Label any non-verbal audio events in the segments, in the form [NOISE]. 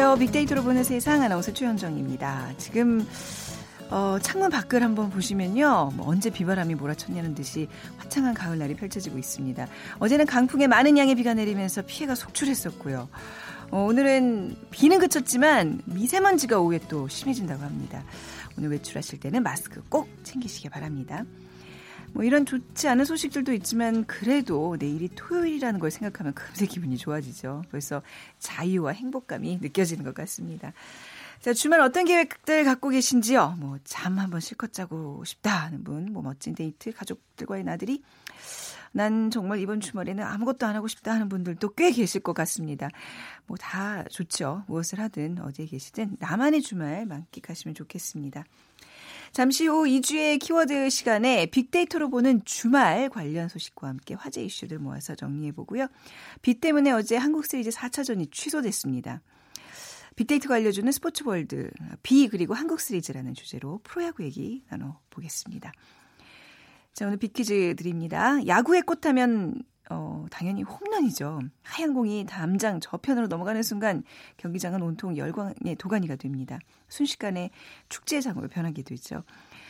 안녕하세요. 빅데이터로 보는 세상 아나운서 최현정입니다. 지금 어, 창문 밖을 한번 보시면요. 뭐 언제 비바람이 몰아쳤냐는 듯이 화창한 가을날이 펼쳐지고 있습니다. 어제는 강풍에 많은 양의 비가 내리면서 피해가 속출했었고요. 어, 오늘은 비는 그쳤지만 미세먼지가 오후에 또 심해진다고 합니다. 오늘 외출하실 때는 마스크 꼭 챙기시기 바랍니다. 뭐 이런 좋지 않은 소식들도 있지만 그래도 내일이 토요일이라는 걸 생각하면 금세 기분이 좋아지죠. 벌써 자유와 행복감이 느껴지는 것 같습니다. 자, 주말 어떤 계획들 갖고 계신지요? 뭐, 잠 한번 실컷 자고 싶다 하는 분, 뭐, 멋진 데이트, 가족들과의 나들이. 난 정말 이번 주말에는 아무것도 안 하고 싶다 하는 분들도 꽤 계실 것 같습니다. 뭐, 다 좋죠. 무엇을 하든, 어디에 계시든, 나만의 주말 만끽하시면 좋겠습니다. 잠시 후 2주의 키워드 시간에 빅데이터로 보는 주말 관련 소식과 함께 화제 이슈들 모아서 정리해 보고요. 비 때문에 어제 한국 시리즈 4차전이 취소됐습니다. 빅데이터가 알려주는 스포츠월드, 비 그리고 한국 시리즈라는 주제로 프로야구 얘기 나눠보겠습니다. 자, 오늘 빅퀴즈 드립니다. 야구의 꽃하면 어, 당연히 홈런이죠. 하얀 공이 담장 저편으로 넘어가는 순간 경기장은 온통 열광의 도가니가 됩니다. 순식간에 축제장으로 변하기도 했죠.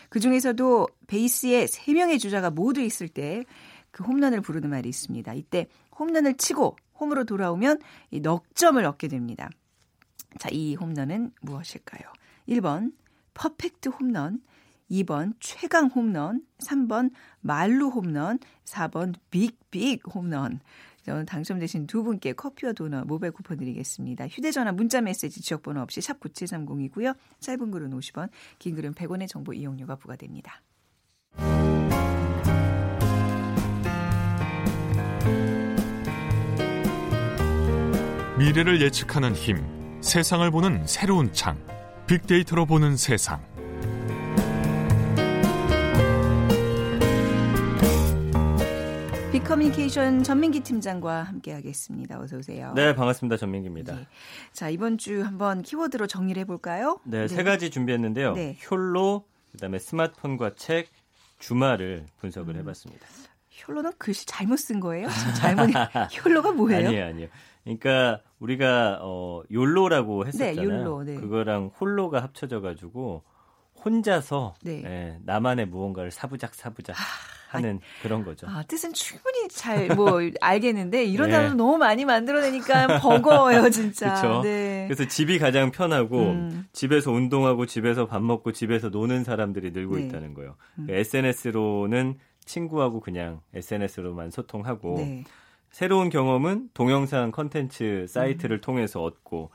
그 중에서도 베이스에 3명의 주자가 모두 있을 때 그 홈런을 부르는 말이 있습니다. 이때 홈런을 치고 홈으로 돌아오면 이 넉점을 얻게 됩니다. 자, 이 홈런은 무엇일까요? 1번 퍼펙트 홈런, 2번 최강 홈런, 3번 말루 홈런, 4번 빅빅 홈런. 오늘 당첨되신 두 분께 커피와 도넛 모바일 쿠폰 드리겠습니다. 휴대전화 문자 메시지 지역번호 없이 샵 9730이고요. 짧은 글은 50원, 긴 글은 100원의 정보 이용료가 부과됩니다. 미래를 예측하는 힘, 세상을 보는 새로운 창, 빅데이터로 보는 세상. 빅커뮤니케이션 전민기 팀장과 함께하겠습니다. 어서 오세요. 네, 반갑습니다. 전민기입니다. 네. 자 이번 주 한번 키워드로 정리를 해볼까요? 네, 네. 세 가지 준비했는데요. 네. 욜로, 그다음에 스마트폰과 책, 주말을 분석을 음. 해봤습니다. 욜로는 글씨 잘못 쓴 거예요? 잘못 [LAUGHS] 욜로가 뭐예요? 아니에요, 아니에요. 그러니까 우리가 어 욜로라고 했었잖아요. 네, 욜로, 네. 그거랑 홀로가 합쳐져 가지고 혼자서 네. 예, 나만의 무언가를 사부작 사부작 아, 하는 아, 그런 거죠. 아, 뜻은 충분히 잘 뭐 [LAUGHS] 알겠는데 이런 네. 단어 너무 많이 만들어내니까 버거워요, 진짜. [LAUGHS] 그렇죠. 네. 그래서 집이 가장 편하고 음. 집에서 운동하고 집에서 밥 먹고 집에서 노는 사람들이 늘고 네. 있다는 거예요. 음. 그러니까 SNS로는 친구하고 그냥 SNS로만 소통하고 네. 새로운 경험은 동영상 컨텐츠 사이트를 음. 통해서 얻고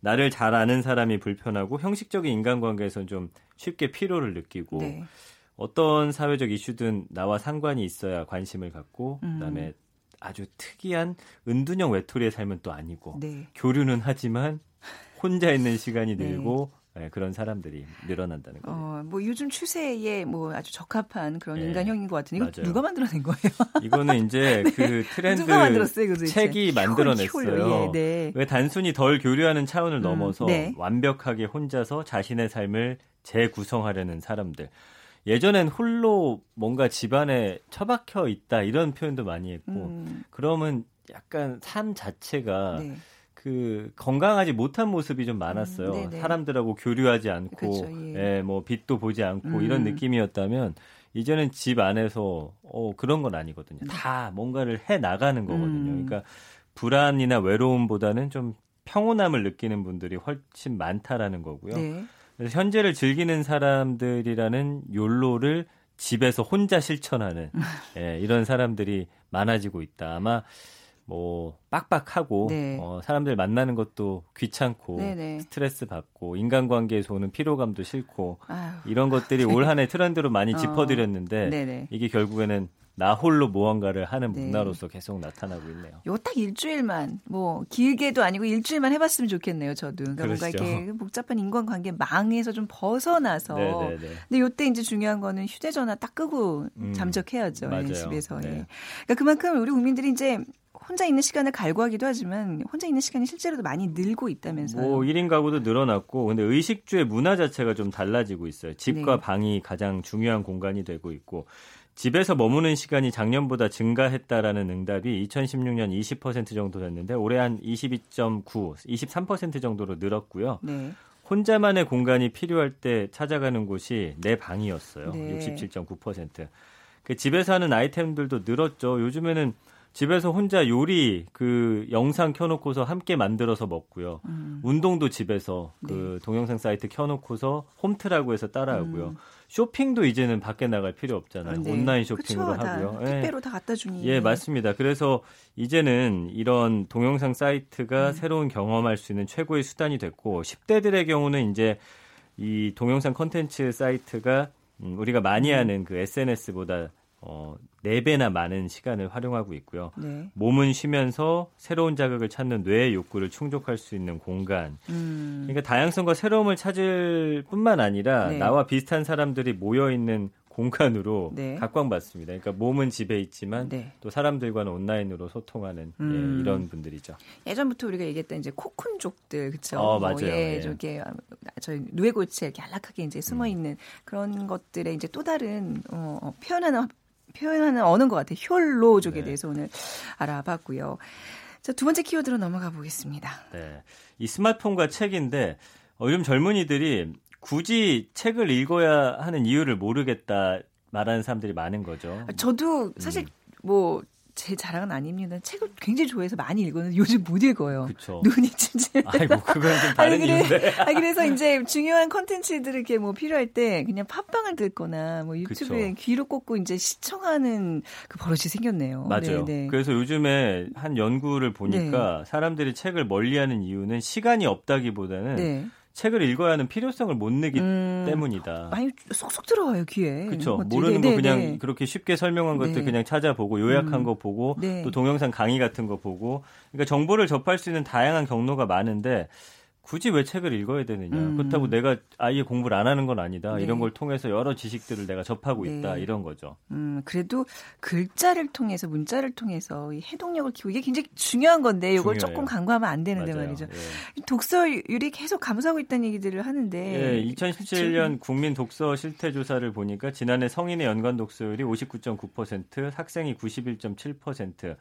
나를 잘 아는 사람이 불편하고 형식적인 인간관계에서는 좀 쉽게 피로를 느끼고 네. 어떤 사회적 이슈든 나와 상관이 있어야 관심을 갖고 음. 그다음에 아주 특이한 은둔형 외톨이의 삶은 또 아니고 네. 교류는 하지만 혼자 있는 시간이 네. 늘고 네, 그런 사람들이 늘어난다는 거예요. 어, 뭐 요즘 추세에 뭐 아주 적합한 그런 네. 인간형인 것 같은데 이거 맞아요. 누가 만들어낸 거예요? 이거는 이제 [LAUGHS] 네. 그 트렌드 책이 만들어냈어요. 예, 네. 왜 단순히 덜 교류하는 차원을 음, 넘어서 네. 완벽하게 혼자서 자신의 삶을 재구성하려는 사람들. 예전엔 홀로 뭔가 집안에 처박혀 있다 이런 표현도 많이 했고 음. 그러면 약간 삶 자체가 네. 그 건강하지 못한 모습이 좀 많았어요. 음, 사람들하고 교류하지 않고, 그렇죠, 예. 예, 뭐 빛도 보지 않고 음. 이런 느낌이었다면 이제는 집 안에서 어 그런 건 아니거든요. 네. 다 뭔가를 해 나가는 거거든요. 음. 그러니까 불안이나 외로움보다는 좀 평온함을 느끼는 분들이 훨씬 많다라는 거고요. 네. 그래서 현재를 즐기는 사람들이라는 욜로를 집에서 혼자 실천하는 [LAUGHS] 예, 이런 사람들이 많아지고 있다. 아마 뭐 빡빡하고 네. 어, 사람들 만나는 것도 귀찮고 네네. 스트레스 받고 인간관계에서 오는 피로감도 싫고 아유. 이런 것들이 올 한해 [LAUGHS] 트렌드로 많이 어. 짚어드렸는데 이게 결국에는 나 홀로 무언가를 하는 네. 문화로서 계속 나타나고 있네요. 요 딱 일주일만 뭐 길게도 아니고 일주일만 해봤으면 좋겠네요. 저도 그러니까 뭔가 이렇게 복잡한 인간관계 망에서 좀 벗어나서. 네네네. 근데 요때 이제 중요한 거는 휴대전화 딱 끄고 음, 잠적해야죠. 예, 집에서. 네. 예. 그러니까 그만큼 우리 국민들이 이제 혼자 있는 시간을 갈구하기도 하지만 혼자 있는 시간이 실제로도 많이 늘고 있다면서요. 뭐 1인 가구도 늘어났고 근데 의식주의 문화 자체가 좀 달라지고 있어요. 집과 네. 방이 가장 중요한 공간이 되고 있고 집에서 머무는 시간이 작년보다 증가했다라는 응답이 2016년 20% 정도 됐는데 올해 한 22.9, 23% 정도로 늘었고요. 네. 혼자만의 공간이 필요할 때 찾아가는 곳이 내 방이었어요. 네. 67.9%. 그 집에서 하는 아이템들도 늘었죠. 요즘에는 집에서 혼자 요리 그 영상 켜놓고서 함께 만들어서 먹고요. 음. 운동도 집에서 그 네. 동영상 사이트 켜놓고서 홈트라고 해서 따라하고요. 음. 쇼핑도 이제는 밖에 나갈 필요 없잖아요. 네. 온라인 쇼핑으로 그쵸, 하고요. 예. 택배로 다 갖다 주니. 예, 맞습니다. 그래서 이제는 이런 동영상 사이트가 음. 새로운 경험할 수 있는 최고의 수단이 됐고 10대들의 경우는 이제 이 동영상 컨텐츠 사이트가 음, 우리가 많이 음. 하는 그 SNS보다 어, 4배나 많은 시간을 활용하고 있고요. 네. 몸은 쉬면서 새로운 자극을 찾는 뇌의 욕구를 충족할 수 있는 공간. 음. 그러니까 다양성과 새로움을 찾을 뿐만 아니라 네. 나와 비슷한 사람들이 모여 있는 공간으로 네. 각광받습니다. 그러니까 몸은 집에 있지만 네. 또 사람들과는 온라인으로 소통하는 예, 음. 예, 이런 분들이죠. 예전부터 우리가 얘기했던 이제 코쿤족들 그렇죠. 어, 맞아요. 뭐, 예, 예. 저게 저희 누에고치에 이렇게 안락하게 이제 숨어 음. 있는 음. 그런 것들의 이제 또 다른 어, 어 표현하는 표현하는 언어인 것 같아요. 혈로족에 네. 대해서 오늘 알아봤고요. 자, 두 번째 키워드로 넘어가 보겠습니다. 네. 이 스마트폰과 책인데 어, 요즘 젊은이들이 굳이 책을 읽어야 하는 이유를 모르겠다 말하는 사람들이 많은 거죠. 저도 사실 음. 뭐 제 자랑은 아닙니다. 책을 굉장히 좋아해서 많이 읽었는데 요즘 못 읽어요. 그쵸. 눈이 진짜. 아이고 그건 좀 다른 아니, 그래. 아 그래서 이제 중요한 컨텐츠들 이렇게 뭐 필요할 때 그냥 팟빵을 듣거나 뭐 유튜브에 그쵸. 귀로 꽂고 이제 시청하는 그 버릇이 생겼네요. 맞아요. 네네. 네. 그래서 요즘에 한 연구를 보니까 네. 사람들이 책을 멀리하는 이유는 시간이 없다기보다는 네. 책을 읽어야 하는 필요성을 못 느기 음, 때문이다. 많이 쏙쏙 들어와요 귀에. 그렇죠. 모르는 네, 거 그냥 네. 그렇게 쉽게 설명한 것들 네. 그냥 찾아보고 요약한 음, 거 보고 네. 또 동영상 강의 같은 거 보고 그러니까 정보를 접할 수 있는 다양한 경로가 많은데 굳이 왜 책을 읽어야 되느냐. 음. 그렇다고 내가 아예 공부를 안 하는 건 아니다. 네. 이런 걸 통해서 여러 지식들을 내가 접하고 네. 있다. 이런 거죠. 음, 그래도 글자를 통해서 문자를 통해서 이 해독력을 키우고 이게 굉장히 중요한 건데 이걸 조금 강구하면 안 되는데 맞아요. 말이죠. 예. 독서율이 계속 감소하고 있다는 얘기들을 하는데. 예, 2017년 국민 독서 실태 조사를 보니까 지난해 성인의 연간 독서율이 59.9%, 학생이 91.7%,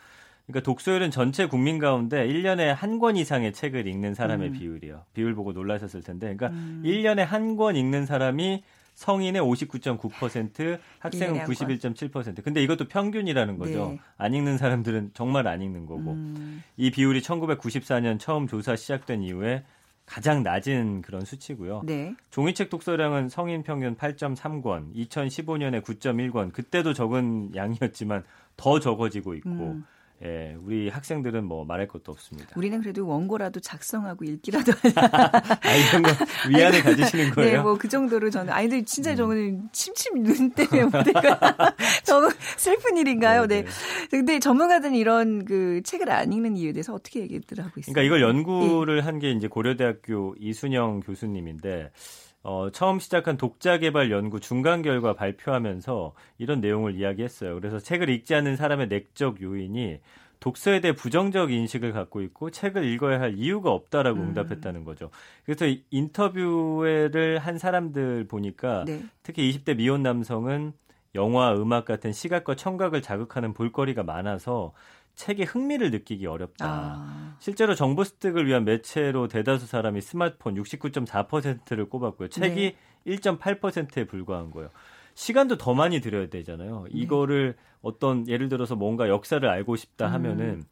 그러니까 독서율은 전체 국민 가운데 1년에 한 권 이상의 책을 읽는 사람의 음. 비율이요. 비율 보고 놀라셨을 텐데. 그러니까 음. 1년에 한 권 읽는 사람이 성인의 59.9%, 학생은 91.7%. 근데 이것도 평균이라는 거죠. 네. 안 읽는 사람들은 정말 안 읽는 거고. 음. 이 비율이 1994년 처음 조사 시작된 이후에 가장 낮은 그런 수치고요. 네. 종이책 독서량은 성인 평균 8.3권, 2015년에 9.1권, 그때도 적은 양이었지만 더 적어지고 있고 음. 예, 우리 학생들은 뭐 말할 것도 없습니다. 우리는 그래도 원고라도 작성하고 읽기라도 [LAUGHS] 아, 이런 거 위안을 가지시는 거예요? 네, 뭐 그 정도로 저는 아이들 진짜 음. 저는 침침 눈 때문에 못해가 [LAUGHS] 너무 슬픈 일인가요? 네, 네. 네. 근데 전문가들은 이런 그 책을 안 읽는 이유에 대해서 어떻게 얘기들 하고 있어요? 그러니까 이걸 연구를 네. 한게 이제 고려대학교 이순영 교수님인데 어, 처음 시작한 독자 개발 연구 중간 결과 발표하면서 이런 내용을 이야기했어요. 그래서 책을 읽지 않는 사람의 내적 요인이 독서에 대해 부정적 인식을 갖고 있고 책을 읽어야 할 이유가 없다라고 음. 응답했다는 거죠. 그래서 인터뷰를 한 사람들 보니까 네. 특히 20대 미혼 남성은 영화, 음악 같은 시각과 청각을 자극하는 볼거리가 많아서 책에 흥미를 느끼기 어렵다. 아. 실제로 정보 습득을 위한 매체로 대다수 사람이 스마트폰 69.4%를 꼽았고요. 책이 네. 1.8%에 불과한 거예요. 시간도 더 많이 들여야 되잖아요. 네. 이거를 어떤 예를 들어서 뭔가 역사를 알고 싶다 하면은 음.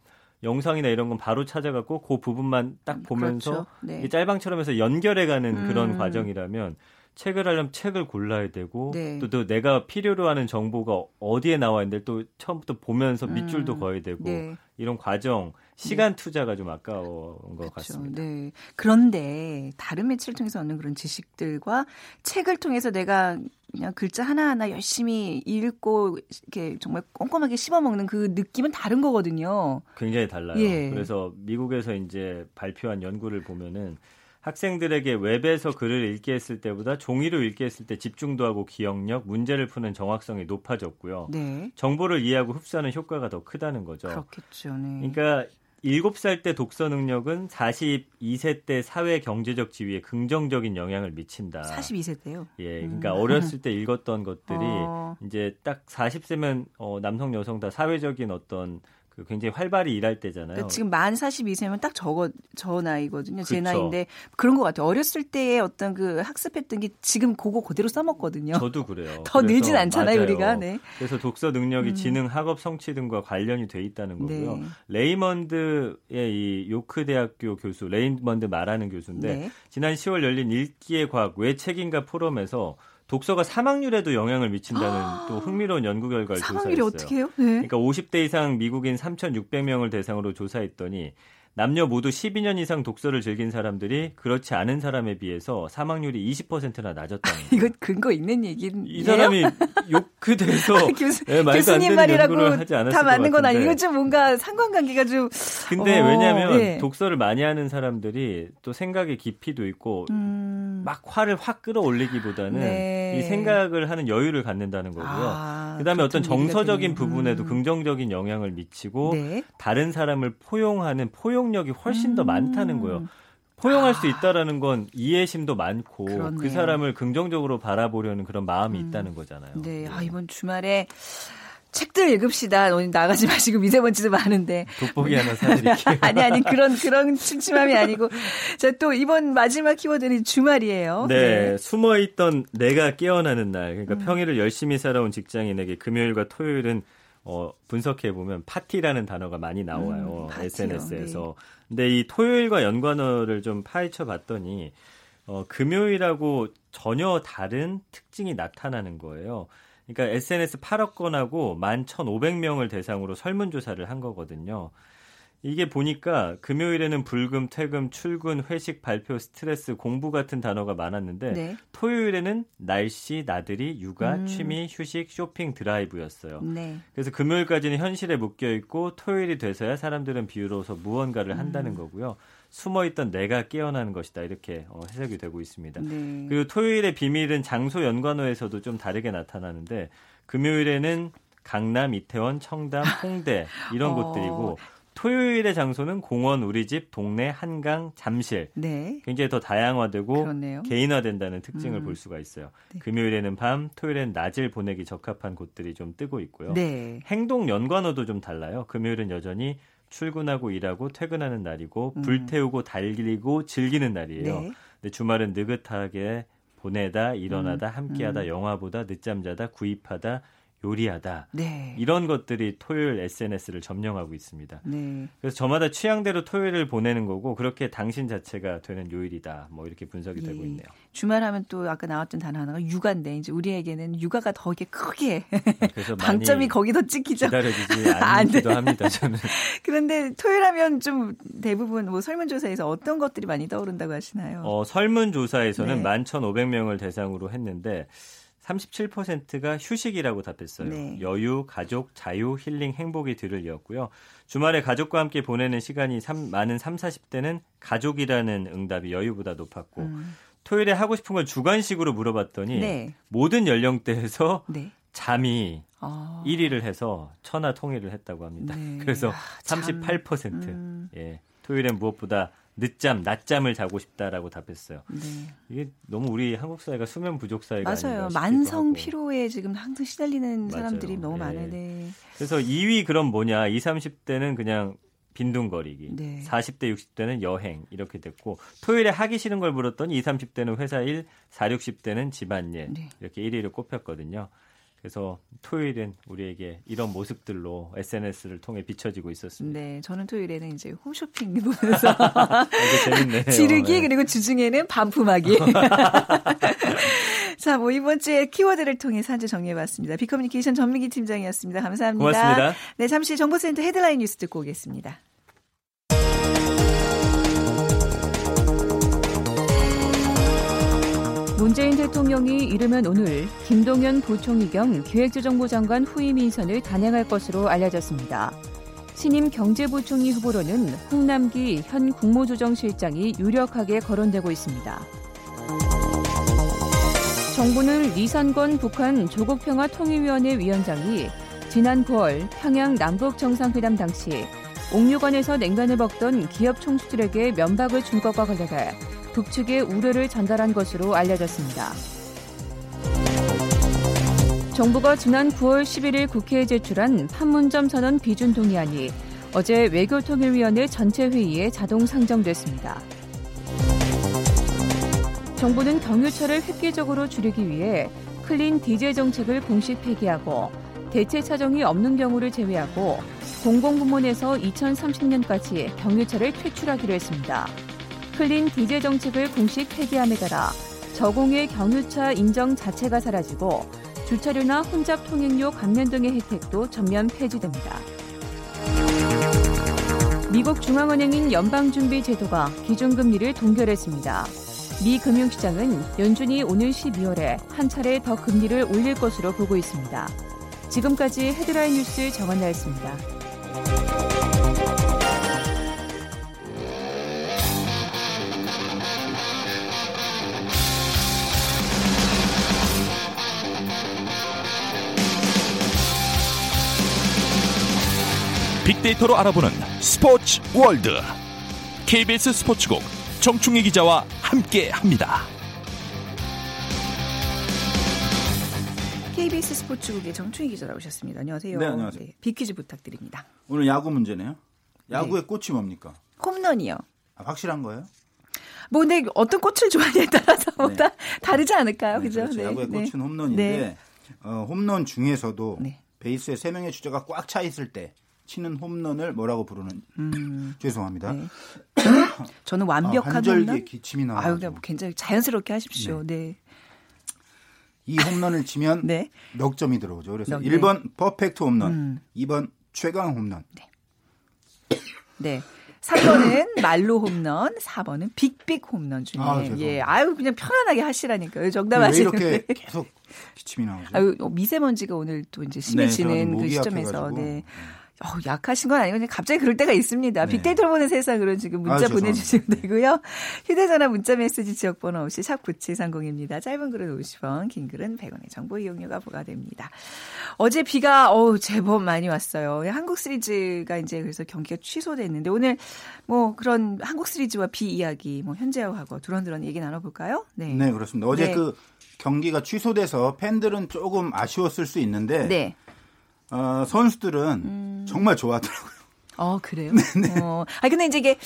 영상이나 이런 건 바로 찾아갖고 그 부분만 딱 보면서 그렇죠. 네. 짤방처럼 해서 연결해가는 음. 그런 과정이라면 책을 하려면 책을 골라야 되고 네. 또, 또 내가 필요로 하는 정보가 어디에 나와 있는데 또 처음부터 보면서 밑줄도 음. 그어야 되고 네. 이런 과정 시간 네. 투자가 좀 아까운 것 그렇죠. 같습니다. 네. 그런데 다른 매체를 통해서 얻는 그런 지식들과 책을 통해서 내가 그냥 글자 하나하나 열심히 읽고 이렇게 정말 꼼꼼하게 씹어 먹는 그 느낌은 다른 거거든요. 굉장히 달라요. 예. 그래서 미국에서 이제 발표한 연구를 보면은 학생들에게 웹에서 글을 읽게 했을 때보다 종이로 읽게 했을 때 집중도 하고 기억력, 문제를 푸는 정확성이 높아졌고요. 네. 정보를 이해하고 흡수하는 효과가 더 크다는 거죠. 그렇겠죠. 네. 그러니까 7살 때 독서 능력은 42세 때 사회 경제적 지위에 긍정적인 영향을 미친다. 42세 때요? 예. 그러니까 음. 어렸을 때 읽었던 것들이 [LAUGHS] 어. 이제 딱 40세면 어 남성 여성 다 사회적인 어떤 그 굉장히 활발히 일할 때잖아요. 그러니까 지금 만 42세면 딱 저거 저 나이거든요. 제 그쵸. 나이인데 그런 것 같아요. 어렸을 때의 어떤 그 학습했던 게 지금 그거 그대로 써먹거든요. 저도 그래요. [LAUGHS] 더 늘진 않잖아요, 맞아요. 우리가. 네. 그래서 독서 능력이 음. 지능, 학업 성취 등과 관련이 돼 있다는 거고요. 네. 레이먼드의 이 요크 대학교 교수 레이먼드 마라는 교수인데 네. 지난 10월 열린 읽기의 과학 왜 책임과 포럼에서 독서가 사망률에도 영향을 미친다는 아~ 또 흥미로운 연구 결과를 사망률이 조사했어요. 어떻게 해요? 네. 그러니까 50대 이상 미국인 3,600명을 대상으로 조사했더니 남녀 모두 12년 이상 독서를 즐긴 사람들이 그렇지 않은 사람에 비해서 사망률이 20%나 낮았다는 거예요. 이거 근거 있는 얘기는 이 사람이 욕그 돼서 [LAUGHS] 교수, 네, 교수님 말이라고 다 맞는 건 아니고 이건 좀 뭔가 상관관계가 좀 근데 어, 왜냐하면 네. 독서를 많이 하는 사람들이 또 생각의 깊이도 있고 음... 막 화를 확 끌어올리기보다는 네. 이 생각을 하는 여유를 갖는다는 거고요. 아, 그다음에 어떤 정서적인 부분에도 음. 긍정적인 영향을 미치고 네. 다른 사람을 포용하는 포용 포용력이 훨씬 음. 더 많다는 거예요. 포용할 아. 수 있다라는 건 이해심도 많고 그 그렇네요. 그 사람을 긍정적으로 바라보려는 그런 마음이 음. 있다는 거잖아요. 네. 아, 이번 주말에 책들 읽읍시다. 오늘 나가지 마시고 미세먼지도 많은데. 돋보기 하나 사드릴게요. [LAUGHS] 아니, 아니, 그런, 그런 침침함이 아니고. 자, 또 이번 마지막 키워드는 주말이에요. 네. 네. 숨어있던 내가 깨어나는 날. 그러니까 음. 평일을 열심히 살아온 직장인에게 금요일과 토요일은 어, 분석해 보면 파티라는 단어가 많이 나와요. 음, SNS에서. 네. 근데 이 토요일과 연관어를 좀 파헤쳐 봤더니 어, 금요일하고 전혀 다른 특징이 나타나는 거예요. 그러니까 SNS 8억 건하고 11,500명을 대상으로 설문조사를 한 거거든요. 이게 보니까 금요일에는 불금, 퇴금, 출근, 회식, 발표, 스트레스, 공부 같은 단어가 많았는데 네. 토요일에는 날씨, 나들이, 육아, 음. 취미, 휴식, 쇼핑, 드라이브였어요. 네. 그래서 금요일까지는 현실에 묶여 있고 토요일이 돼서야 사람들은 비로소 무언가를 한다는 음. 거고요. 숨어있던 내가 깨어나는 것이다 이렇게 어, 해석이 되고 있습니다. 네. 그리고 토요일의 비밀은 장소 연관어에서도 좀 다르게 나타나는데 금요일에는 강남, 이태원, 청담, 홍대 [LAUGHS] 이런 어, 곳들이고 토요일의 장소는 공원, 우리 집, 동네, 한강, 잠실. 네. 굉장히 더 다양화되고 그렇네요. 개인화된다는 특징을 음. 볼 수가 있어요. 네. 금요일에는 밤, 토요일엔 낮을 보내기 적합한 곳들이 좀 뜨고 있고요. 네. 행동 연관어도 좀 달라요. 금요일은 여전히 출근하고 일하고 퇴근하는 날이고 음. 불태우고 달리고 즐기는 날이에요. 네. 근데 주말은 느긋하게 보내다, 일어나다, 음. 함께하다, 음. 영화보다, 늦잠 자다, 구입하다, 요리하다. 네. 이런 것들이 토요일 SNS를 점령하고 있습니다. 네. 그래서 저마다 취향대로 토요일을 보내는 거고 그렇게 당신 자체가 되는 요일이다. 뭐 이렇게 분석이 예. 되고 있네요. 주말 하면 또 아까 나왔던 단어 하나가 육아인데 이제 우리에게는 육아가 더 이게 크게 그래서 [LAUGHS] 방점이 거기 더 찍히죠. 기다려지지 [LAUGHS] 않기도 합니다. 저는. [LAUGHS] 그런데 토요일 하면 좀 대부분 뭐 설문조사에서 어떤 것들이 많이 떠오른다고 하시나요? 어, 설문조사에서는 네. 11,500명을 대상으로 했는데 37%가 휴식이라고 답했어요. 네. 여유, 가족, 자유, 힐링, 행복이 들을 이었고요. 주말에 가족과 함께 보내는 시간이 3, 많은 3, 40대는 가족이라는 응답이 여유보다 높았고 음. 토요일에 하고 싶은 걸 주관식으로 물어봤더니 네. 모든 연령대에서 네. 잠이 아. 1위를 해서 천하 통일을 했다고 합니다. 네. 그래서 아, 38% 음. 예. 토요일엔 무엇보다 늦잠, 낮잠을 자고 싶다라고 답했어요. 네. 이게 너무 우리 한국 사회가 수면 부족 사회가 맞아요. 만성 하고. 피로에 지금 항상 시달리는 맞아요. 사람들이 너무 네. 많아요. 네. 그래서 2위 그럼 뭐냐? 20, 30대는 그냥 빈둥거리기. 네. 40대, 60대는 여행 이렇게 됐고 토요일에 하기 싫은 걸 물었더니 20, 30대는 회사 일, 40, 60대는 집안일 네. 이렇게 1위를 꼽혔거든요. 그래서 토요일은 우리에게 이런 모습들로 SNS를 통해 비춰지고 있었습니다. 네, 저는 토요일에는 이제 홈쇼핑 보면서 [LAUGHS] [LAUGHS] 지르기 그리고 주중에는 반품하기. [LAUGHS] 자, 뭐 이번 주에 키워드를 통해서 한 주 정리해봤습니다. 비커뮤니케이션 전민기 팀장이었습니다. 감사합니다. 고맙습니다. 네, 잠시 정보센터 헤드라인 뉴스 듣고 오겠습니다. 문재인 대통령이 이르면 오늘 김동연 부총리 겸 기획재정부 장관 후임 인선을 단행할 것으로 알려졌습니다. 신임 경제부총리 후보로는 홍남기 현 국무조정실장이 유력하게 거론되고 있습니다. 정부는 리산권 북한 조국평화통일위원회 위원장이 지난 9월 평양 남북 정상회담 당시 옥류관에서 냉면을 먹던 기업 총수들에게 면박을 준 것과 관련해 북측에 우려를 전달한 것으로 알려졌습니다. 정부가 지난 9월 11일 국회에 제출한 판문점 선언 비준 동의안이 어제 외교통일위원회 전체 회의에 자동 상정됐습니다. 정부는 경유차를 획기적으로 줄이기 위해 클린 디젤 정책을 공식 폐기하고 대체 차종이 없는 경우를 제외하고 공공부문에서 2030년까지 경유차를 퇴출하기로 했습니다. 클린 디젤 정책을 공식 폐기함에 따라 저공해 경유차 인정 자체가 사라지고 주차료나 혼잡 통행료 감면 등의 혜택도 전면 폐지됩니다. 미국 중앙은행인 연방준비제도가 기준금리를 동결했습니다. 미 금융시장은 연준이 오는 12월에 한 차례 더 금리를 올릴 것으로 보고 있습니다. 지금까지 헤드라인 뉴스 정한나였습니다. 빅데이터로 알아보는 스포츠 월드 KBS 스포츠국 정충희 기자와 함께합니다. KBS 스포츠국의 정충희 기자 나오셨습니다. 안녕하세요. 네, 안녕하세요. 네, 비퀴즈 부탁드립니다. 오늘 야구 문제네요. 야구의 네. 꽃이 뭡니까? 홈런이요. 아, 확실한 거예요? 뭐 근데 어떤 꽃을 좋아하냐에 따라서 네. 다 다르지 않을까요? 네, 그죠? 그렇죠. 네. 야구의 꽃은 홈런인데 어, 홈런 중에서도 베이스에 세 명의 주자가 꽉 차 있을 때 치는 홈런을 뭐라고 부르는 음. [LAUGHS] 죄송합니다. 네. [LAUGHS] 저는 완벽한 아, 홈런? 기침이 나와요. 아유, 뭐 굉장히 자연스럽게 하십시오. 네. 네. 이 홈런을 치면 [LAUGHS] 네. 몇 점이 들어오죠. 그래서 네. 1번 퍼펙트 홈런, 음. 2번 최강 홈런. 네. 네. 3번은 말로 홈런, 4번은 빅빅 홈런 중에 아, 예, 아유 그냥 편안하게 하시라니까요. 정답하시는 왜 이렇게 계속 기침이 나오죠? 아유 미세먼지가 오늘 또 이제 심해지는 네, 그 시점에서 네. 네. 어, 약하신 건 아니고 그냥 갑자기 그럴 때가 있습니다. 네. 빅데이터로 보는 세상으로 지금 문자 아, 보내주시면 되고요. 휴대전화 문자 메시지 지역번호 없이 샵 9730입니다. 짧은 글은 50원, 긴 글은 100원의 정보 이용료가 부과됩니다. 어제 비가 어우 제법 많이 왔어요. 한국 시리즈가 이제 그래서 경기가 취소됐는데 오늘 뭐 그런 한국 시리즈와 비 이야기 뭐 현재하고 두런두런 얘기 나눠볼까요? 네, 네 그렇습니다. 어제 네. 그 경기가 취소돼서 팬들은 조금 아쉬웠을 수 있는데 네. 어, 선수들은 음. 정말 좋아하더라고요. [LAUGHS] 어, 그래요? 네네. 어. 아 근데 이제 이게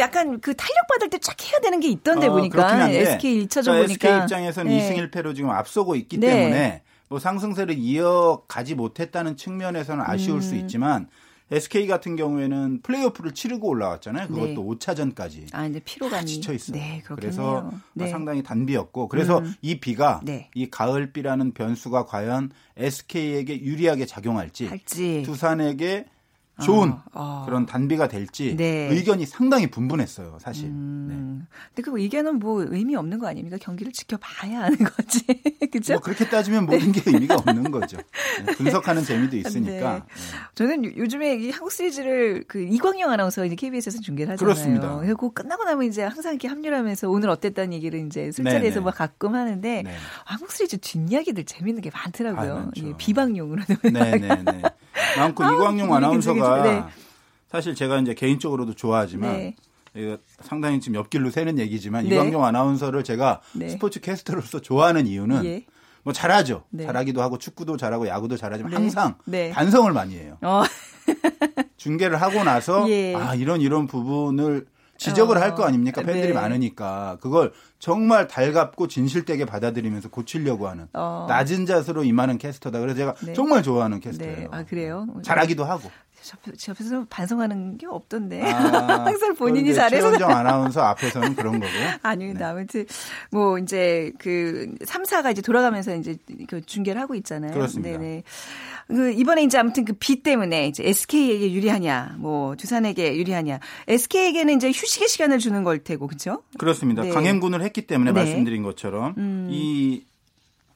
약간 그 탄력 받을 때 쫙 해야 되는 게 있던데 어, 보니까 SK 1차전 그러니까 보니까 SK 입장에서는 네. 2승 1패로 지금 앞서고 있기 네. 때문에 뭐 상승세를 이어가지 못했다는 측면에서는 아쉬울 음. 수 있지만 SK 같은 경우에는 플레이오프를 치르고 올라왔잖아요. 그것도 네. 5차전까지. 아, 이제 피로감이 지쳐 있어요. 네, 그래서 네. 상당히 단비였고 그래서 음. 이 비가 네. 이 가을비라는 변수가 과연 SK에게 유리하게 작용할지 할지. 두산에게 좋은 어, 어. 그런 단비가 될지 네. 의견이 상당히 분분했어요, 사실. 음. 네. 근데 그 의견은 뭐 의미 없는 거 아닙니까? 경기를 지켜봐야 하는 거지. [LAUGHS] 그죠? 뭐 그렇게 따지면 모든 네. 게 의미가 없는 거죠. 네, [LAUGHS] 분석하는 재미도 있으니까. 네. 네. 저는 요즘에 이 한국 시리즈를 그 이광영 아나운서 이제 KBS에서 중계를 하잖아요. 그렇습니다. 그리고 끝나고 나면 이제 항상 이렇게 합류하면서 오늘 어땠다는 얘기를 이제 술자리에서 막 가끔 하는데 한국 시리즈 뒷이야기들 재밌는 게 많더라고요. 아, 예, 비방용으로. 네, 네, 네. 많고 아, 이광용 아나운서가 네. 사실 제가 이제 개인적으로도 좋아하지만 네. 상당히 지금 옆길로 새는 얘기지만 네. 이광용 아나운서를 제가 네. 스포츠 캐스터로서 좋아하는 이유는 예. 뭐 잘하죠. 네. 잘하기도 하고 축구도 잘하고 야구도 잘하지만 네. 항상 반성을 많이 해요. 어. [LAUGHS] 중계를 하고 나서 예. 아 이런 이런 부분을 지적을 어, 할거 아닙니까? 팬들이 네. 많으니까. 그걸 정말 달갑고 진실되게 받아들이면서 고치려고 하는 어. 낮은 자세로 임하는 캐스터다. 그래서 제가 네. 정말 좋아하는 캐스터예요. 네. 아, 그래요? 잘하기도 하고. 제 옆에서 반성하는 게 없던데. 아, [LAUGHS] 항상 본인이 잘해서. 최원정 아나운서 앞에서는 그런 거고요. [LAUGHS] 아닙니다. 네. 아무튼 뭐 이제 그 3사가 이제 돌아가면서 이제 그 중계를 하고 있잖아요. 그렇습니다. 네네. 그 이번에 이제 아무튼 그 비 때문에 이제 SK에게 유리하냐, 뭐 두산에게 유리하냐. SK에게는 이제 휴식의 시간을 주는 걸 테고, 그렇죠? 그렇습니다. 네. 강행군을 했기 때문에 네. 말씀드린 것처럼 음. 이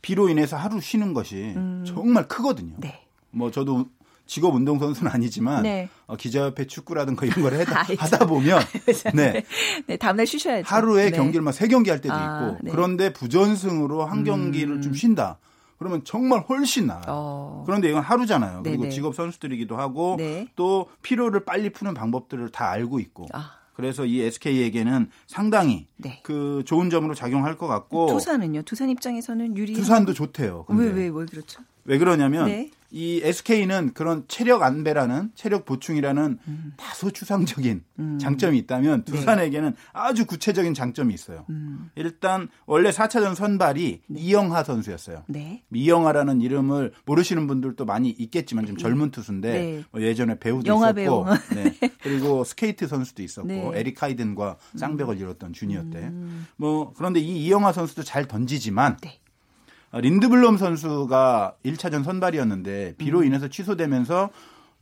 비로 인해서 하루 쉬는 것이 음. 정말 크거든요. 네. 뭐 저도 직업 운동 선수는 아니지만 네. 어, 기자협회 축구라든가 이런 걸 해다, [LAUGHS] 하다 보면 [LAUGHS] 네. 네. 다음날 쉬셔야죠. 하루에 네. 경기를 막 세 경기 할 때도 아, 있고 네. 그런데 부전승으로 한 경기를 음. 좀 쉰다. 그러면 정말 훨씬 나아요. 어. 그런데 이건 하루잖아요. 그리고 네네. 직업 선수들이기도 하고 네. 또 피로를 빨리 푸는 방법들을 다 알고 있고. 아. 그래서 이 SK에게는 상당히 네. 그 좋은 점으로 작용할 것 같고 두산은요. 두산 입장에서는 유리. 두산도 좋대요. 왜왜왜 왜, 왜 그렇죠? 왜 그러냐면 네. 이 SK는 그런 체력 안배라는 체력 보충이라는 음. 다소 추상적인 음. 장점이 있다면 네. 두산에게는 네. 아주 구체적인 장점이 있어요. 음. 일단 원래 4차전 선발이 네. 이영하 선수였어요. 네. 이영하라는 이름을 모르시는 분들도 많이 있겠지만 좀 젊은 투수인데 네. 뭐 예전에 배우도 있었고 배우. 네. [LAUGHS] 그리고 스케이트 선수도 있었고 네. 에릭 하이든과 쌍벽을 이뤘던 주니어 때. 음. 뭐 그런데 이 이영하 선수도 잘 던지지만 어, 린드블럼 선수가 1차전 선발이었는데 비로 음. 인해서 취소되면서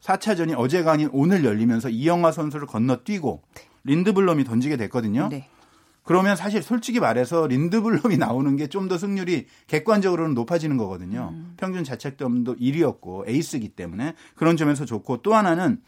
4차전이 어제가 아닌 오늘 열리면서 이영하 선수를 건너뛰고 네. 린드블럼이 던지게 됐거든요. 네. 그러면 사실 솔직히 말해서 린드블럼이 [LAUGHS] 나오는 게 좀 더 승률이 객관적으로는 높아지는 거거든요. 음. 평균 자책점도 1위였고 에이스기 때문에 그런 점에서 좋고 또 하나는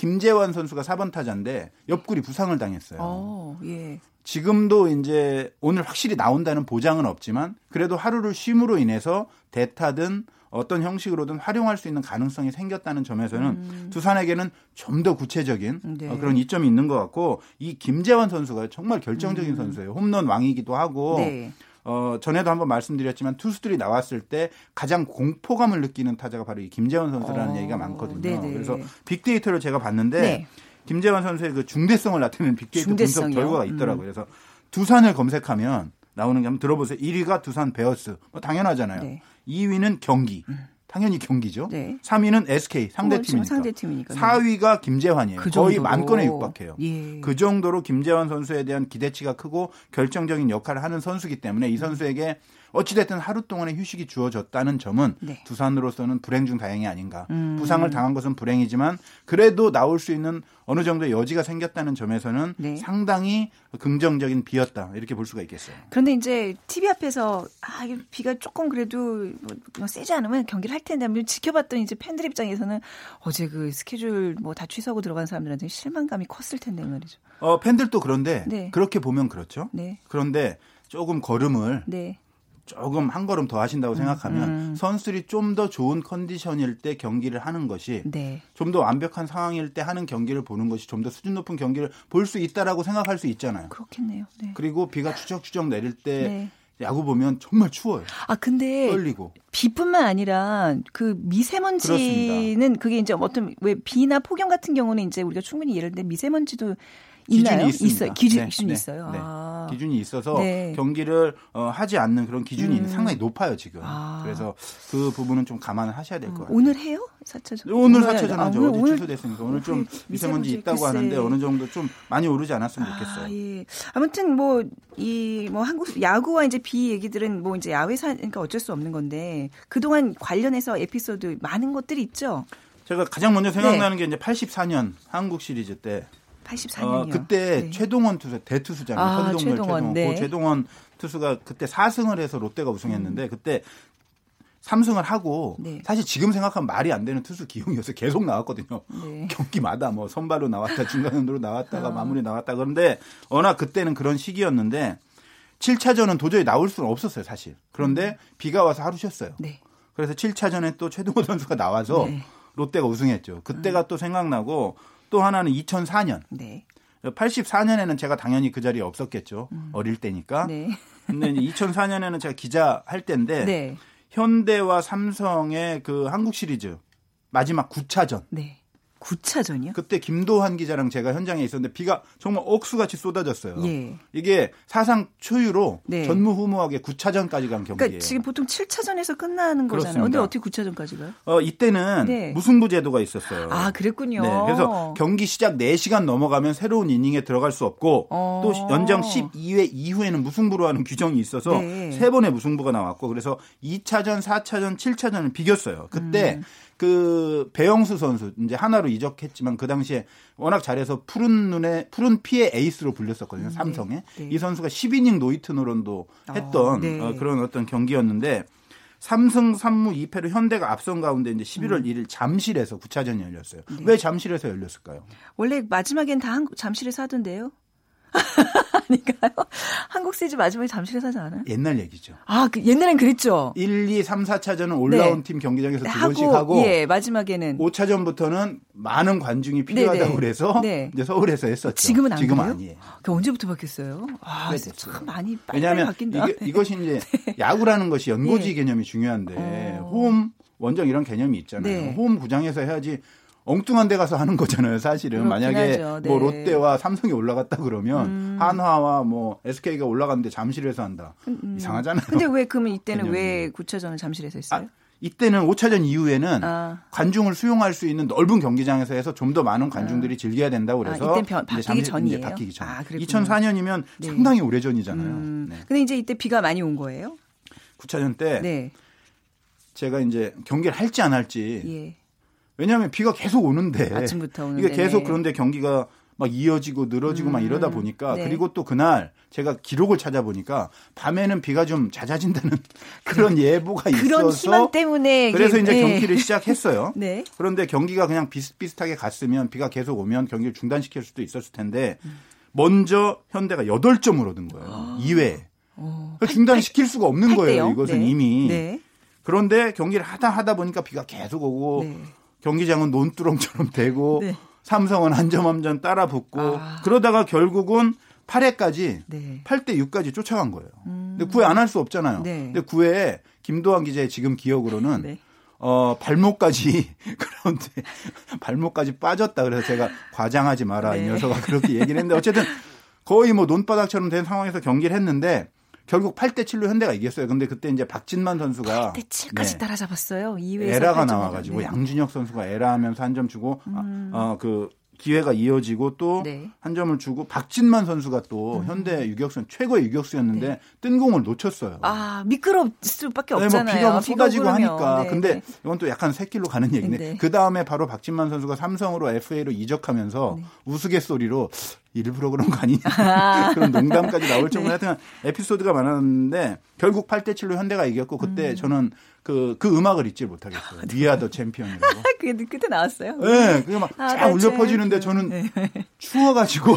김재환 선수가 4번 타자인데 옆구리 부상을 당했어요. 어, 예. 지금도 이제 오늘 확실히 나온다는 보장은 없지만 그래도 하루를 쉼으로 인해서 대타든 어떤 형식으로든 활용할 수 있는 가능성이 생겼다는 점에서는 음. 두산에게는 좀 더 구체적인 네. 어, 그런 이점이 있는 것 같고 이 김재환 선수가 정말 결정적인 음. 선수예요. 홈런 왕이기도 하고 네. 어, 전에도 한번 말씀드렸지만 투수들이 나왔을 때 가장 공포감을 느끼는 타자가 바로 이 김재원 선수라는 어. 얘기가 많거든요. 네네. 그래서 빅데이터를 제가 봤는데 네. 김재환 선수의 그 중대성을 나타내는 빅데이터 중대성이요? 분석 결과가 있더라고요. 음. 그래서 두산을 검색하면 나오는 게 한번 들어보세요. 1위가 두산 베어스. 뭐 당연하잖아요. 네. 2위는 경기. 음. 당연히 경기죠. 네. 3위는 SK 상대팀이니까. 상대팀이니까. 4위가 김재환이에요. 그 거의 만 건에 육박해요. 예. 그 정도로 김재환 선수에 대한 기대치가 크고 결정적인 역할을 하는 선수기 때문에 이 선수에게 어찌됐든 하루 동안의 휴식이 주어졌다는 점은 네. 두산으로서는 불행 중 다행이 아닌가. 음. 부상을 당한 것은 불행이지만 그래도 나올 수 있는 어느 정도의 여지가 생겼다는 점에서는 네. 상당히 긍정적인 비였다 이렇게 볼 수가 있겠어요. 그런데 이제 TV 앞에서 아 비가 조금 그래도 뭐 세지 않으면 경기를 할 텐데 지켜봤더니 이제 팬들 입장에서는 어제 그 스케줄 뭐 다 취소하고 들어간 사람들한테 실망감이 컸을 텐데 말이죠. 어 팬들도 그런데 네. 그렇게 보면 그렇죠. 네. 그런데 조금 걸음을 네. 조금 한 걸음 더 하신다고 생각하면 음, 음. 선수들이 좀 더 좋은 컨디션일 때 경기를 하는 것이 네. 좀더 완벽한 상황일 때 하는 경기를 보는 것이 좀 더 수준 높은 경기를 볼 수 있다라고 생각할 수 있잖아요. 그렇겠네요. 네. 그리고 비가 추적추적 내릴 때 네. 야구 보면 정말 추워요. 아 근데 떨리고 비뿐만 아니라 그 미세먼지는 그렇습니다. 그게 이제 어떤 왜 비나 폭염 같은 경우는 이제 우리가 충분히 예를 들면 미세먼지도 있나요? 기준이 있어요. 기준, 네, 기준이 네, 있어요. 네. 아. 기준이 있어서 네. 경기를 어, 하지 않는 그런 기준이 음. 상당히 높아요 지금. 아. 그래서 그 부분은 좀 감안을 하셔야 될것 음. 같아요. 오늘 해요? 4차전? 오늘 4차전 하죠. 아, 어제 취소됐으니까 오늘 좀 미세먼지, 있다고 글쎄. 하는데 어느 정도 좀 많이 오르지 않았으면 좋겠어요. 아, 예. 아무튼 뭐 이뭐 뭐 한국 야구와 이제 비 얘기들은 뭐 이제 야외 사 그러니까 어쩔 수 없는 건데 그동안 관련해서 에피소드 많은 것들이 있죠. 제가 가장 먼저 생각나는 네. 게 이제 84년 한국 시리즈 때 84년이요. 어, 그때 네. 최동원 투수 대투수잖아요. 아, 선동열 최동원. 최동원. 네. 그 최동원 투수가 그때 4승을 해서 롯데가 우승했는데 음. 그때 3승을 하고 네. 사실 지금 생각하면 말이 안 되는 투수 기용이어서 계속 나왔거든요. 네. [LAUGHS] 경기마다 뭐 선발로 나왔다 중간으로 나왔다가 아. 마무리 나왔다 그런데 워낙 그때는 그런 시기였는데 7차전은 도저히 나올 수는 없었어요, 사실. 그런데 음. 비가 와서 하루 쉬었어요. 네. 그래서 7차전에 또 최동호 선수가 나와서 네. 롯데가 우승했죠. 그때가 음. 또 생각나고 또 하나는 2004년. 네. 84년에는 제가 당연히 그 자리에 없었겠죠. 음. 어릴 때니까. 네. 근데 이제 2004년에는 제가 기자 할 때인데 네. 현대와 삼성의 그 한국 시리즈 마지막 9차전. 네. 9차전이요? 그때 김도환 기자랑 제가 현장에 있었는데 비가 정말 억수같이 쏟아졌어요. 예. 이게 사상 초유로 네. 전무후무하게 9차전까지 간 경기예요. 그러니까 지금 보통 7차전에서 끝나는 거잖아요. 그런데 어떻게 9차전까지 가요? 어, 이때는 네. 무승부 제도가 있었어요. 아, 그랬군요. 네. 그래서 경기 시작 4시간 넘어가면 새로운 이닝에 들어갈 수 없고 어. 또 연장 12회 이후에는 무승부로 하는 규정이 있어서 네. 세 번의 무승부가 나왔고 그래서 2차전, 4차전, 7차전을 비겼어요. 그때 음. 그 배영수 선수 이제 한화로 이적했지만 그 당시에 워낙 잘해서 푸른 눈에 푸른 피의 에이스로 불렸었거든요 음, 삼성에 네, 네. 이 선수가 10이닝 노히트 노런도 했던 어, 네. 어, 그런 어떤 경기였는데 삼승 3무 2패로 현대가 앞선 가운데 이제 11월 음. 1일 잠실에서 9차전이 열렸어요. 네. 왜 잠실에서 열렸을까요? 원래 마지막엔 다 잠실에서 하던데요. [LAUGHS] 아닌가요? 한국 시리즈 마지막에 잠실에서 하지 않아요? 옛날 얘기죠. 아, 그 옛날엔 그랬죠. 1, 2, 3, 4차전은 올라온 네. 팀 경기장에서 네, 두 번씩 하고, 예, 마지막에는 5차전부터는 많은 관중이 필요하다고 네네. 네. 그래서 네. 이제 서울에서 했었죠. 지금은 안 지금 그래요? 아니에요. 그 언제부터 바뀌었어요? 아, 참 많이 빨리 왜냐하면 바뀐다. 이게, 이것이 이제 [LAUGHS] 네. 야구라는 것이 연고지 네. 개념이 중요한데 어. 홈 원정 이런 개념이 있잖아요. 홈 구장에서 해야지 엉뚱한 데 가서 하는 거잖아요, 사실은. 만약에 네. 뭐 롯데와 삼성이 올라갔다 그러면 음. 한화와 뭐 SK가 올라갔는데 잠실에서 한다. 음. 음. 이상하잖아요. 근데 왜 그러면 이때는 개념이. 왜 9차전을 잠실에서 했어요? 아, 이때는 5차전 이후에는 아. 관중을 수용할 수 있는 넓은 경기장에서 해서 좀 더 많은 관중들이 아. 즐겨야 된다고 아, 그래서 아, 이때 변, 바뀌기 전이에요. 바뀌기 전. 아, 2004년이면 네. 상당히 오래 전이잖아요. 음. 네. 근데 이제 이때 비가 많이 온 거예요? 9차전 때 네. 제가 이제 경기를 할지 안 할지 예. 왜냐하면 비가 계속 오는데 아침부터 오는데 이게 계속 그런데 경기가 막 이어지고 늘어지고 음. 막 이러다 보니까 네. 그리고 또 그날 제가 기록을 찾아보니까 밤에는 비가 좀 잦아진다는 [LAUGHS] 그런 예보가 있어서 그런 희망 때문에 그래서 이제 네. 경기를 시작했어요. [LAUGHS] 네. 그런데 경기가 그냥 비슷비슷하게 갔으면 비가 계속 오면 경기를 중단시킬 수도 있었을 텐데 먼저 현대가 8점을 얻은 거예요. 아. 2회. 어. 중단시킬 수가 없는 거예요. 이것은 네. 이미. 네. 그런데 경기를 하다 하다 보니까 비가 계속 오고 네. 경기장은 논두렁처럼 [LAUGHS] 되고 네. 삼성은 한 점 한 점 따라 붙고 아. 그러다가 결국은 8회까지 네. 8대 6까지 쫓아간 거예요. 음. 근데 9회 안 할 수 없잖아요. 네. 근데 9회에 김도환 기자의 지금 기억으로는 네. 어, 발목까지 [LAUGHS] 그런데 발목까지 빠졌다 그래서 제가 과장하지 마라 이 네. 녀석아 그렇게 얘기를 했는데 어쨌든 거의 뭐 논바닥처럼 된 상황에서 경기를 했는데 결국 8대 7로 현대가 이겼어요. 근데 그때 이제 박진만 선수가 8대 7까지 네. 따라잡았어요. 2회에서 에라가 나와 가지고 네. 양준혁 선수가 에라 하면서 한 점 주고 아, 음. 어, 그 기회가 이어지고 또한 네. 점을 주고 박진만 선수가 또 음. 현대 유격수 최고의 유격수였는데 네. 뜬 공을 놓쳤어요. 아 미끄러울 수밖에 없잖아요. 네, 뭐 비가 뭐 쏟아지고 하니까. 네, 근데 네. 이건 또 약간 새길로 가는 얘기인데 네. 그 다음에 바로 박진만 선수가 삼성으로 FA로 이적하면서 네. 우스갯소리로 일부러 그런 거 아니냐 [LAUGHS] 그런 농담까지 나올 정도로 하여튼 에피소드가 많았는데 결국 8대 7로 현대가 이겼고 그때 음. 저는 그, 그 음악을 잊지 못하겠어요. 위아더 챔피언이라고. [LAUGHS] 그게 끝에 나왔어요? 네. 그게 막쫙 아, 울려 퍼지는데 저는 네. [LAUGHS] 추워가지고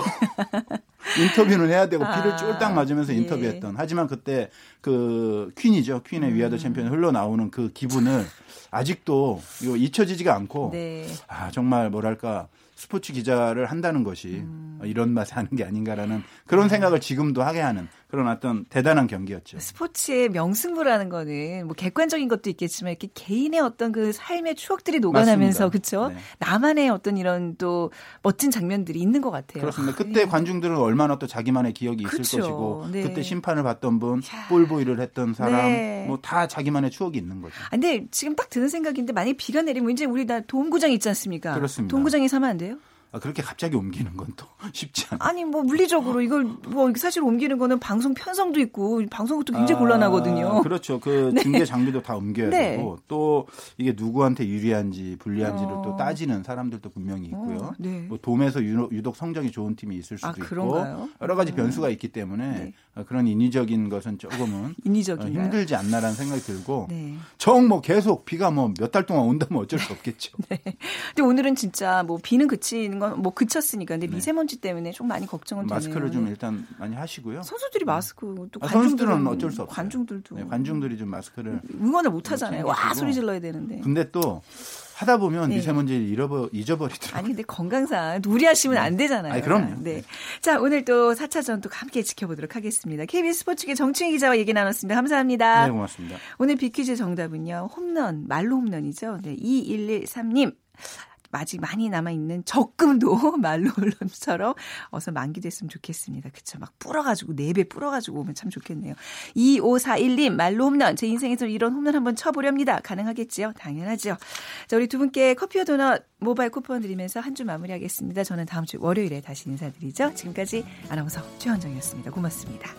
인터뷰는 해야 되고 비를 아, 쫄딱 맞으면서 예. 인터뷰했던. 하지만 그때 그 퀸이죠. 퀸의 음. 위아더 챔피언 흘러나오는 그 기분을 아직도 이거 잊혀지지가 않고 네. 아, 정말 뭐랄까 스포츠 기자를 한다는 것이 음. 이런 맛에 하는 게 아닌가라는 그런 아. 생각을 지금도 하게 하는 그런 어떤 대단한 경기였죠. 스포츠의 명승부라는 거는 뭐 객관적인 것도 있겠지만 이렇게 개인의 어떤 그 삶의 추억들이 녹아나면서 그렇죠. 네. 나만의 어떤 이런 또 멋진 장면들이 있는 것 같아요. 그렇습니다. 그때 네. 관중들은 얼마나 또 자기만의 기억이 있을 그렇죠. 것이고 네. 그때 심판을 봤던 분, 볼보이를 했던 사람, 네. 뭐다 자기만의 추억이 있는 거죠. 아, 근데 지금 딱 드는 생각인데 만약 비가 내리면 이제 우리 다 동구장 있지 않습니까? 그렇습니다. 동구장에 사면 안 돼요? 아, 그렇게 갑자기 옮기는 건 또 [LAUGHS] 쉽지 않아요. 아니 뭐 물리적으로 이걸 뭐 사실 옮기는 거는 방송 편성도 있고 방송국도 굉장히 아, 곤란하거든요. 그렇죠. 그 [LAUGHS] 네. 중계 장비도 다 옮겨야 네. 되고 또 이게 누구한테 유리한지 불리한지를 어. 또 따지는 사람들도 분명히 있고요. 어, 네. 뭐 돔에서 유독 성적이 좋은 팀이 있을 수도 아, 있고 여러 가지 음. 변수가 있기 때문에 네. 그런 인위적인 것은 조금은 [LAUGHS] 어, 힘들지 않나라는 생각이 들고 네. 정뭐 계속 비가 뭐 몇 달 동안 온다면 어쩔 수 없겠죠. 네. 근데 오늘은 진짜 뭐 비는 그치는 건 뭐 그쳤으니까 근데 네. 미세먼지 때문에 좀 많이 걱정은 되네요. 마스크를 좀 일단 많이 하시고요. 선수들이 마스크 또 아, 선수들은 어쩔 수 없어요. 관중들도 네, 관중들이 좀 마스크를 응원을 못 하잖아요. 와 소리 질러야 되는데. 근데 또 하다 보면 네. 미세먼지를 잃어버, 잊어버리더라고요. 아니, 근데 건강상 무리하시면 안 되잖아요. 그럼요. 네. 자, 오늘 또 4차 전 또 함께 지켜보도록 하겠습니다. KBS 스포츠계 정충희 기자와 얘기 나눴습니다. 감사합니다. 네, 고맙습니다. 오늘 비퀴즈 정답은요. 홈런, 말로 홈런이죠. 네, 2113님. 아직 많이 남아있는 적금도 [LAUGHS] 말로 홀론처럼 어서 만기됐으면 좋겠습니다. 그쵸. 막 불어가지고, 4배 불어가지고 오면 참 좋겠네요. 2541님, 말로 홈런. 제 인생에서 이런 홈런 한번 쳐보렵니다. 가능하겠지요? 당연하죠. 자, 우리 두 분께 커피와 도넛 모바일 쿠폰 드리면서 한 주 마무리하겠습니다. 저는 다음 주 월요일에 다시 인사드리죠. 지금까지 아나운서 최현정이었습니다. 고맙습니다.